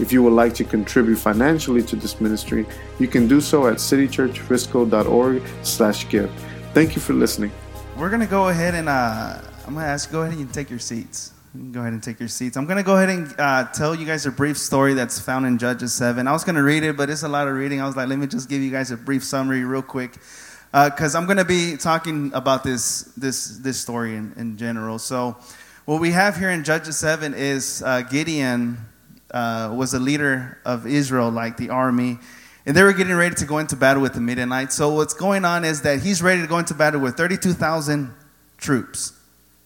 If you would like to contribute financially to this ministry, you can do so at citychurchfrisco.org slash give. Thank you for listening. We're going to go ahead and uh, I'm going to ask, you go ahead and take your seats. Go ahead and take your seats. I'm going to go ahead and uh, tell you guys a brief story that's found in Judges 7. I was going to read it, but it's a lot of reading. I was like, let me just give you guys a brief summary real quick because uh, I'm going to be talking about this, this, this story in, in general. So what we have here in Judges 7 is uh, Gideon uh, was a leader of Israel, like the army. And they were getting ready to go into battle with the Midianites. So what's going on is that he's ready to go into battle with 32,000 troops.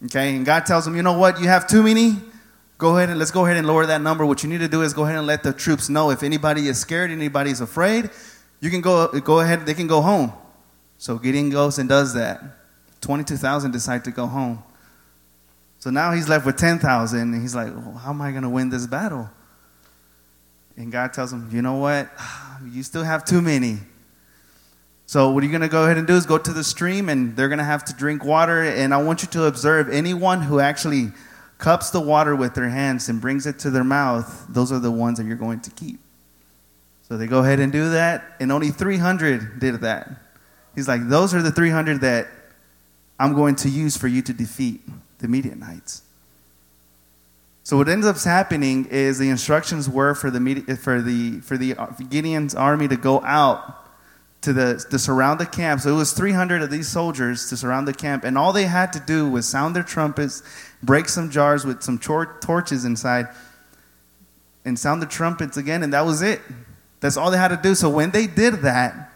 Okay, and God tells him, you know what, you have too many. Go ahead and let's go ahead and lower that number. What you need to do is go ahead and let the troops know if anybody is scared, anybody is afraid, you can go go ahead, they can go home. So Gideon goes and does that. 22,000 decide to go home. So now he's left with 10,000 and he's like, well, how am I going to win this battle? And God tells him, you know what? You still have too many. So, what you're going to go ahead and do is go to the stream, and they're going to have to drink water. And I want you to observe anyone who actually cups the water with their hands and brings it to their mouth, those are the ones that you're going to keep. So they go ahead and do that, and only 300 did that. He's like, Those are the 300 that I'm going to use for you to defeat the Midianites. So what ends up happening is the instructions were for the for the for the uh, Gideon's army to go out to the to surround the camp. So it was 300 of these soldiers to surround the camp, and all they had to do was sound their trumpets, break some jars with some tor- torches inside, and sound the trumpets again, and that was it. That's all they had to do. So when they did that,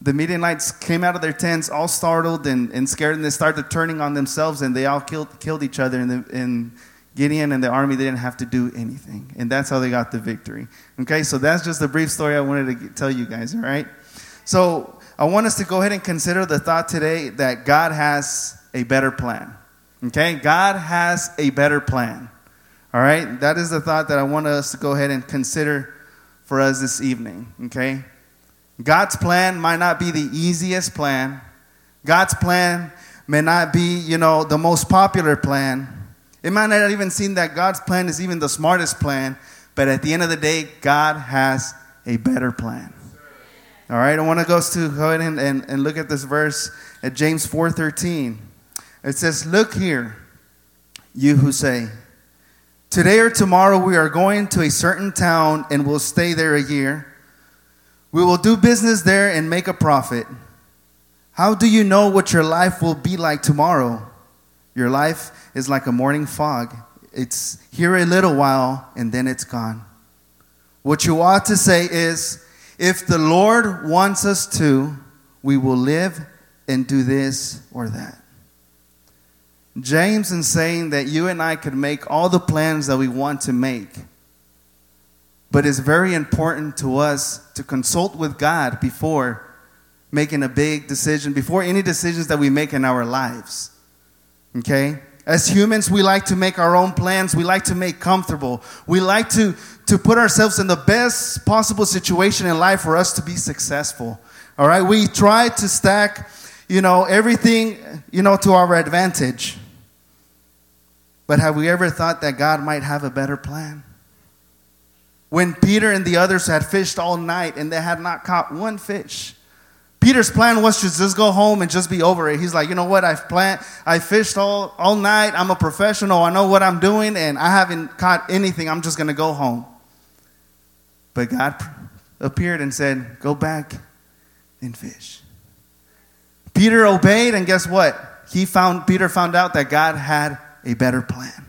the Midianites came out of their tents all startled and, and scared, and they started turning on themselves, and they all killed killed each other in the in Gideon and the army, they didn't have to do anything. And that's how they got the victory. Okay, so that's just a brief story I wanted to tell you guys, all right? So I want us to go ahead and consider the thought today that God has a better plan. Okay, God has a better plan. All right, that is the thought that I want us to go ahead and consider for us this evening. Okay, God's plan might not be the easiest plan, God's plan may not be, you know, the most popular plan. It might not even seem that God's plan is even the smartest plan, but at the end of the day, God has a better plan. All right, I want to go to go ahead and, and, and look at this verse at James 4:13. It says, Look here, you who say, Today or tomorrow we are going to a certain town and we'll stay there a year. We will do business there and make a profit. How do you know what your life will be like tomorrow? Your life is like a morning fog. It's here a little while and then it's gone. What you ought to say is, if the Lord wants us to, we will live and do this or that. James is saying that you and I could make all the plans that we want to make. But it's very important to us to consult with God before making a big decision, before any decisions that we make in our lives. Okay? As humans, we like to make our own plans. We like to make comfortable. We like to, to put ourselves in the best possible situation in life for us to be successful. All right? We try to stack, you know, everything, you know, to our advantage. But have we ever thought that God might have a better plan? When Peter and the others had fished all night and they had not caught one fish, Peter's plan was to just go home and just be over it. He's like, you know what? I've planned, I fished all, all night. I'm a professional. I know what I'm doing, and I haven't caught anything. I'm just going to go home. But God appeared and said, go back and fish. Peter obeyed, and guess what? He found, Peter found out that God had a better plan.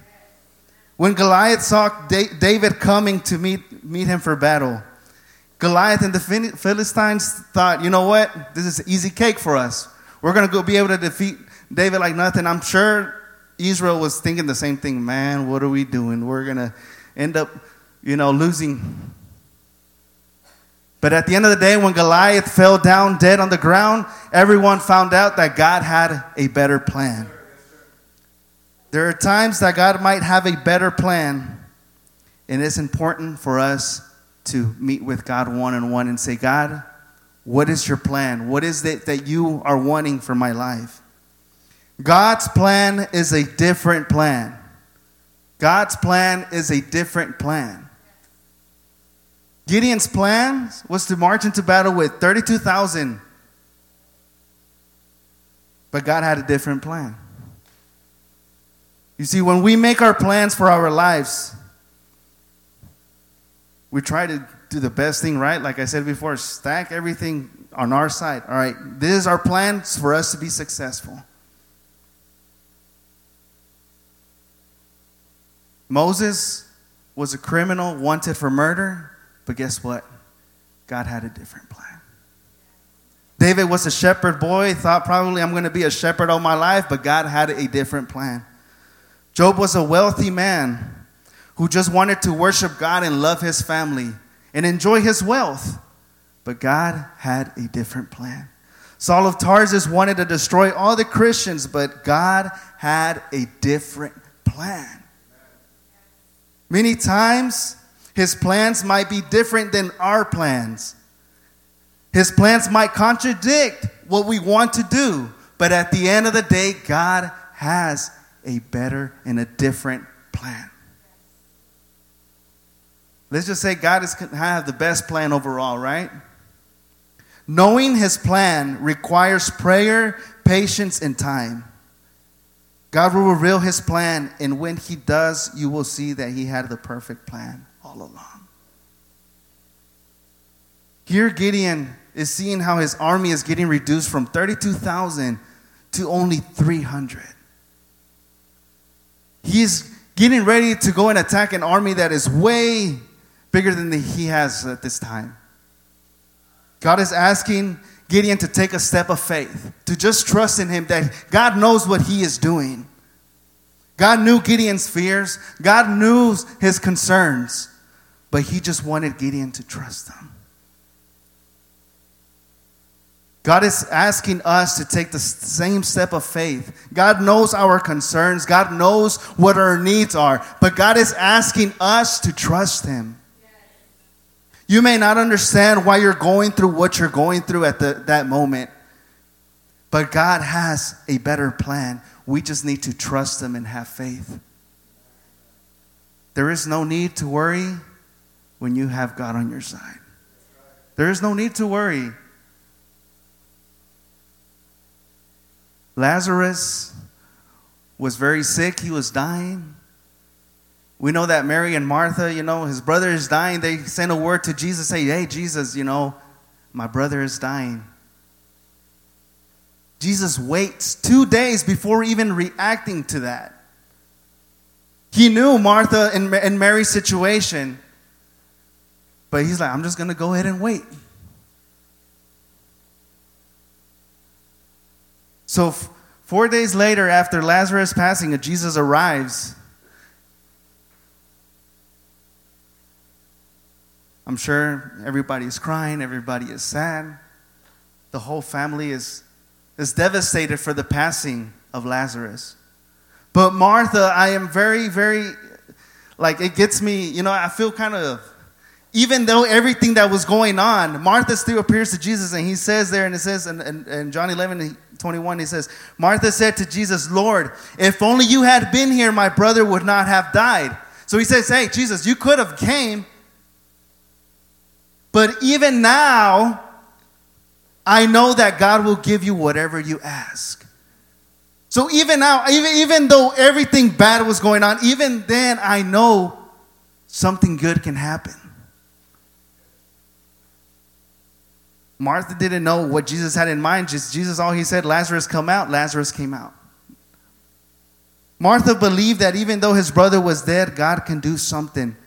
When Goliath saw David coming to meet, meet him for battle, Goliath and the Philistines thought, you know what? This is easy cake for us. We're going to go be able to defeat David like nothing. I'm sure Israel was thinking the same thing. Man, what are we doing? We're going to end up, you know, losing But at the end of the day, when Goliath fell down dead on the ground, everyone found out that God had a better plan. There are times that God might have a better plan, and it's important for us to meet with God one on one and say, God, what is your plan? What is it that you are wanting for my life? God's plan is a different plan. God's plan is a different plan. Gideon's plan was to march into battle with 32,000. But God had a different plan. You see, when we make our plans for our lives, we try to do the best thing right. Like I said before, stack everything on our side. All right, this is our plan for us to be successful. Moses was a criminal wanted for murder, but guess what? God had a different plan. David was a shepherd boy, thought probably I'm going to be a shepherd all my life, but God had a different plan. Job was a wealthy man who just wanted to worship God and love his family and enjoy his wealth, but God had a different plan. Saul of Tarsus wanted to destroy all the Christians, but God had a different plan. Many times, his plans might be different than our plans. His plans might contradict what we want to do, but at the end of the day, God has a better and a different plan. Let's just say God is have the best plan overall, right? Knowing his plan requires prayer, patience, and time. God will reveal his plan, and when he does, you will see that he had the perfect plan all along. Here, Gideon is seeing how his army is getting reduced from 32,000 to only 300. He's getting ready to go and attack an army that is way bigger than the, he has at this time. God is asking Gideon to take a step of faith, to just trust in him that God knows what he is doing. God knew Gideon's fears, God knew his concerns, but he just wanted Gideon to trust him. God is asking us to take the same step of faith. God knows our concerns. God knows what our needs are. But God is asking us to trust Him. You may not understand why you're going through what you're going through at the, that moment, but God has a better plan. We just need to trust Him and have faith. There is no need to worry when you have God on your side. There is no need to worry. Lazarus was very sick, he was dying. We know that Mary and Martha, you know, his brother is dying. They send a word to Jesus, say, Hey, Jesus, you know, my brother is dying. Jesus waits two days before even reacting to that. He knew Martha and, and Mary's situation, but he's like, I'm just going to go ahead and wait. So, f- four days later, after Lazarus' passing, Jesus arrives I'm sure everybody is crying, everybody is sad. The whole family is, is devastated for the passing of Lazarus. But Martha, I am very, very, like, it gets me, you know, I feel kind of, even though everything that was going on, Martha still appears to Jesus, and he says there, and it says in, in, in John 11, 21, he says, Martha said to Jesus, Lord, if only you had been here, my brother would not have died. So he says, Hey, Jesus, you could have came but even now, I know that God will give you whatever you ask. So even now, even, even though everything bad was going on, even then I know something good can happen. Martha didn't know what Jesus had in mind. Just Jesus, all he said, Lazarus come out. Lazarus came out. Martha believed that even though his brother was dead, God can do something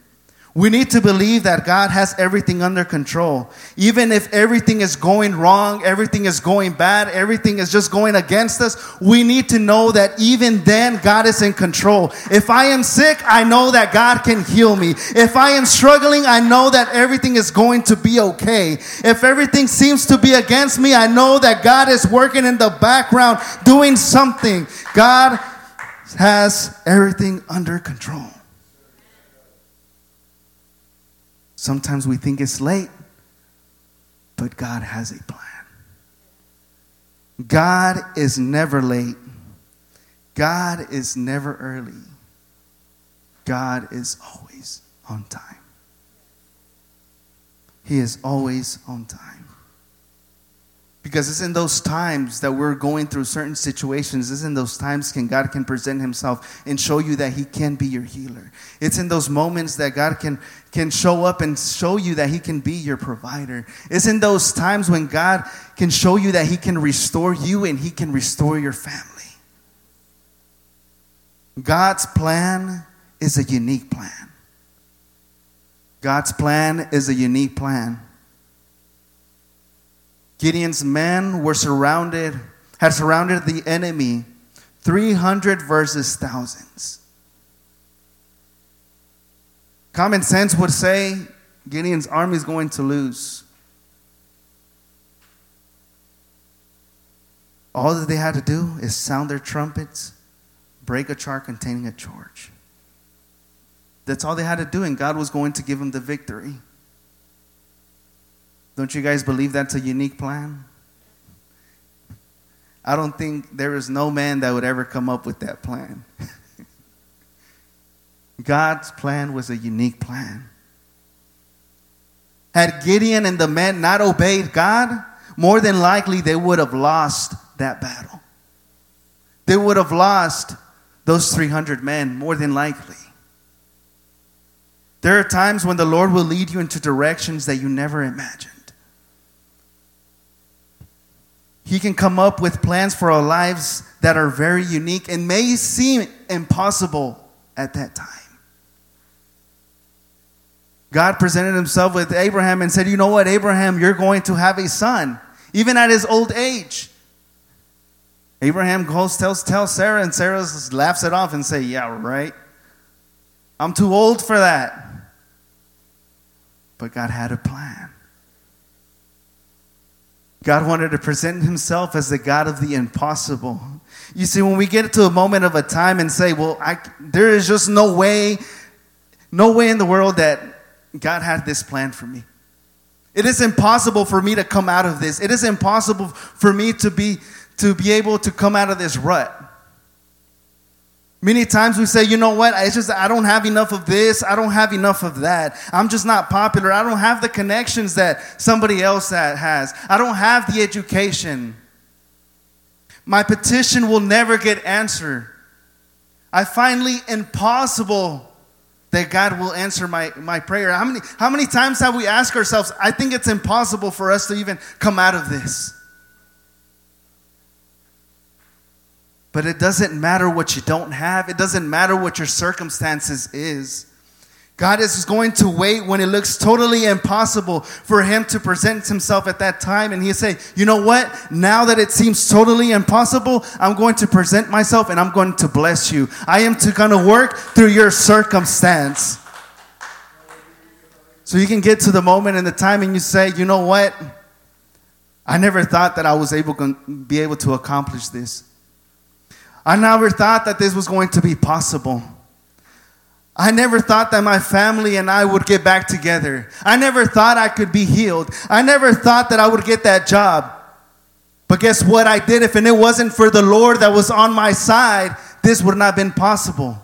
We need to believe that God has everything under control. Even if everything is going wrong, everything is going bad, everything is just going against us, we need to know that even then God is in control. If I am sick, I know that God can heal me. If I am struggling, I know that everything is going to be okay. If everything seems to be against me, I know that God is working in the background doing something. God has everything under control. Sometimes we think it's late, but God has a plan. God is never late. God is never early. God is always on time. He is always on time. Because it's in those times that we're going through certain situations. It's in those times can God can present Himself and show you that He can be your healer. It's in those moments that God can can show up and show you that He can be your provider. It's in those times when God can show you that He can restore you and He can restore your family. God's plan is a unique plan. God's plan is a unique plan. Gideon's men were surrounded, had surrounded the enemy 300 versus thousands. Common sense would say Gideon's army is going to lose. All that they had to do is sound their trumpets, break a chart containing a torch. That's all they had to do, and God was going to give them the victory. Don't you guys believe that's a unique plan? I don't think there is no man that would ever come up with that plan. God's plan was a unique plan. Had Gideon and the men not obeyed God, more than likely they would have lost that battle. They would have lost those 300 men, more than likely. There are times when the Lord will lead you into directions that you never imagined. He can come up with plans for our lives that are very unique and may seem impossible at that time. God presented himself with Abraham and said, You know what, Abraham, you're going to have a son, even at his old age. Abraham goes, tells, tells Sarah, and Sarah laughs it off and say, Yeah, right. I'm too old for that. But God had a plan. God wanted to present himself as the God of the impossible. You see, when we get to a moment of a time and say, well, I, there is just no way, no way in the world that God had this plan for me. It is impossible for me to come out of this. It is impossible for me to be, to be able to come out of this rut. Many times we say, you know what, it's just I don't have enough of this, I don't have enough of that. I'm just not popular. I don't have the connections that somebody else that has. I don't have the education. My petition will never get answered. I finally impossible that God will answer my, my prayer. How many, how many times have we asked ourselves, I think it's impossible for us to even come out of this? But it doesn't matter what you don't have. It doesn't matter what your circumstances is. God is going to wait when it looks totally impossible for him to present himself at that time. And he'll say, you know what? Now that it seems totally impossible, I'm going to present myself and I'm going to bless you. I am to going to work through your circumstance. So you can get to the moment and the time and you say, you know what? I never thought that I was able to be able to accomplish this. I never thought that this was going to be possible. I never thought that my family and I would get back together. I never thought I could be healed. I never thought that I would get that job. But guess what? I did. If and it wasn't for the Lord that was on my side, this would not have been possible.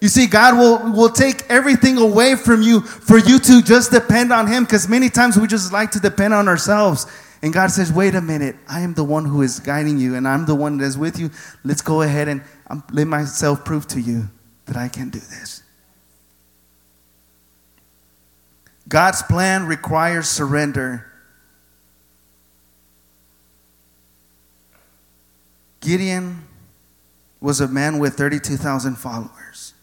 You see, God will, will take everything away from you for you to just depend on Him because many times we just like to depend on ourselves. And God says, wait a minute, I am the one who is guiding you and I'm the one that is with you. Let's go ahead and um, let myself prove to you that I can do this. God's plan requires surrender. Gideon was a man with 32,000 followers.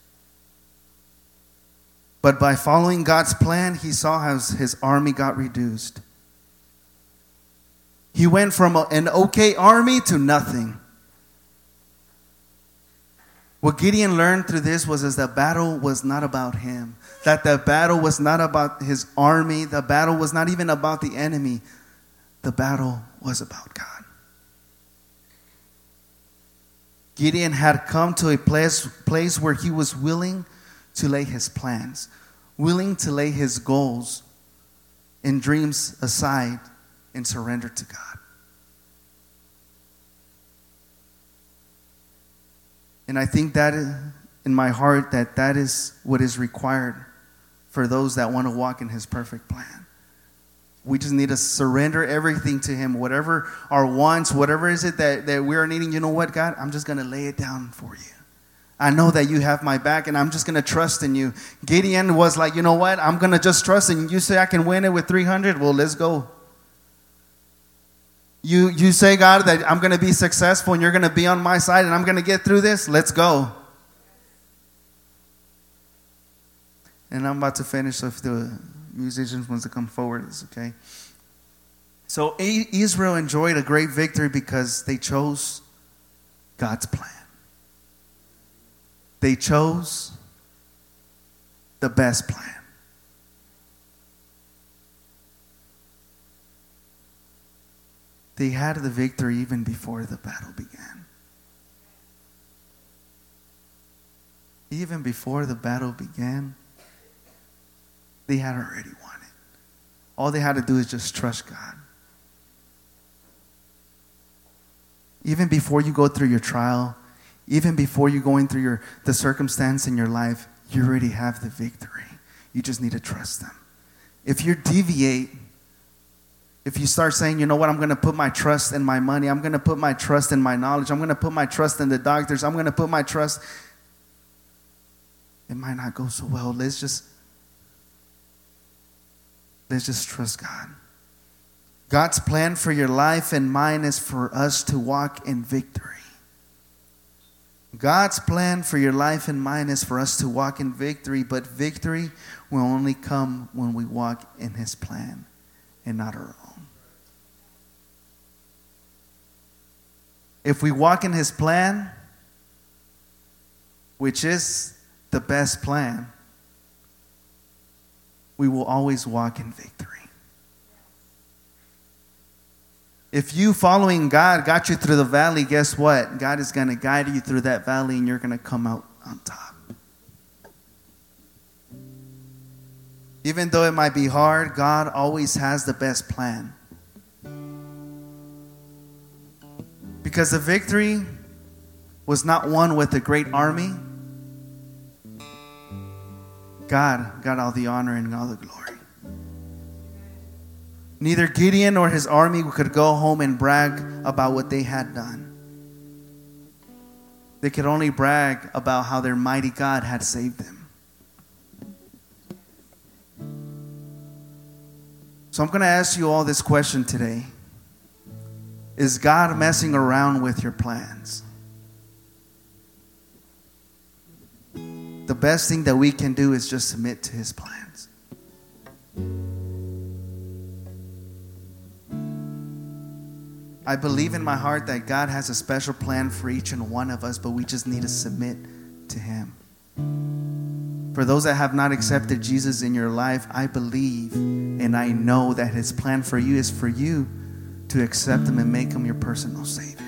But by following God's plan, he saw how his army got reduced. He went from an okay army to nothing. What Gideon learned through this was is that battle was not about him. That the battle was not about his army. The battle was not even about the enemy. The battle was about God. Gideon had come to a place, place where he was willing to lay his plans, willing to lay his goals and dreams aside and surrender to God. And I think that in my heart that that is what is required for those that want to walk in his perfect plan. We just need to surrender everything to him, whatever our wants, whatever is it that, that we are needing. You know what, God? I'm just going to lay it down for you. I know that you have my back and I'm just going to trust in you. Gideon was like, you know what? I'm going to just trust in you. You say I can win it with 300? Well, let's go. You, you say, God, that I'm going to be successful and you're going to be on my side and I'm going to get through this. Let's go. And I'm about to finish. So if the musicians wants to come forward, it's okay. So Israel enjoyed a great victory because they chose God's plan. They chose the best plan. They had the victory even before the battle began. Even before the battle began, they had already won it. All they had to do is just trust God. Even before you go through your trial, even before you're going through your, the circumstance in your life, you already have the victory. You just need to trust them. If you deviate if you start saying, you know what, I'm going to put my trust in my money, I'm going to put my trust in my knowledge, I'm going to put my trust in the doctors, I'm going to put my trust, it might not go so well. Let's just let's just trust God. God's plan for your life and mine is for us to walk in victory. God's plan for your life and mine is for us to walk in victory, but victory will only come when we walk in His plan and not our own. If we walk in His plan, which is the best plan, we will always walk in victory. If you following God got you through the valley, guess what? God is going to guide you through that valley and you're going to come out on top. Even though it might be hard, God always has the best plan. Because the victory was not won with a great army. God got all the honor and all the glory. Neither Gideon nor his army could go home and brag about what they had done. They could only brag about how their mighty God had saved them. So I'm going to ask you all this question today. Is God messing around with your plans? The best thing that we can do is just submit to His plans. I believe in my heart that God has a special plan for each and one of us, but we just need to submit to Him. For those that have not accepted Jesus in your life, I believe and I know that His plan for you is for you to accept Him and make Him your personal Savior.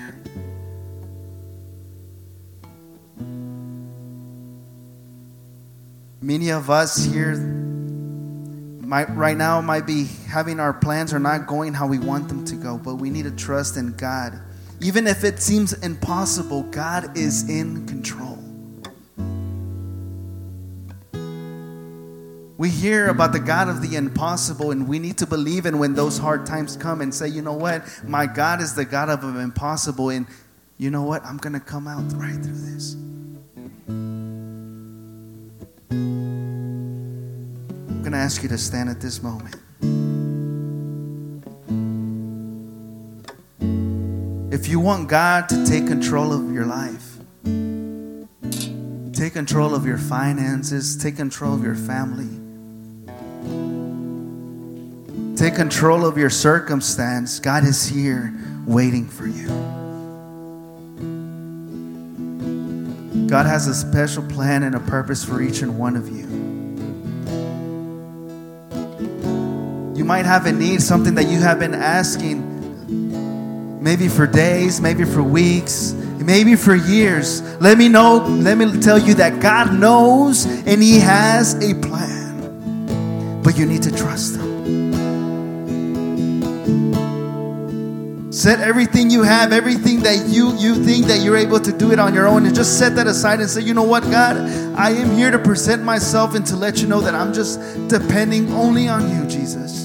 Many of us here might, right now might be having our plans are not going how we want them to go, but we need to trust in God. Even if it seems impossible, God is in control. We hear about the God of the impossible, and we need to believe in when those hard times come and say, you know what? My God is the God of the impossible, and you know what? I'm going to come out right through this. I'm going to ask you to stand at this moment. If you want God to take control of your life, Take control of your finances, take control of your family. Take control of your circumstance. God is here waiting for you. God has a special plan and a purpose for each and one of you. You might have a need, something that you have been asking maybe for days, maybe for weeks, maybe for years. Let me know, let me tell you that God knows and He has a plan. But you need to trust Him. Set everything you have, everything that you you think that you're able to do it on your own, and just set that aside and say, you know what, God, I am here to present myself and to let you know that I'm just depending only on you, Jesus.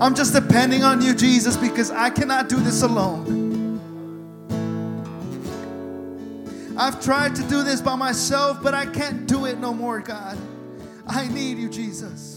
I'm just depending on you, Jesus, because I cannot do this alone. I've tried to do this by myself, but I can't do it no more, God. I need you, Jesus.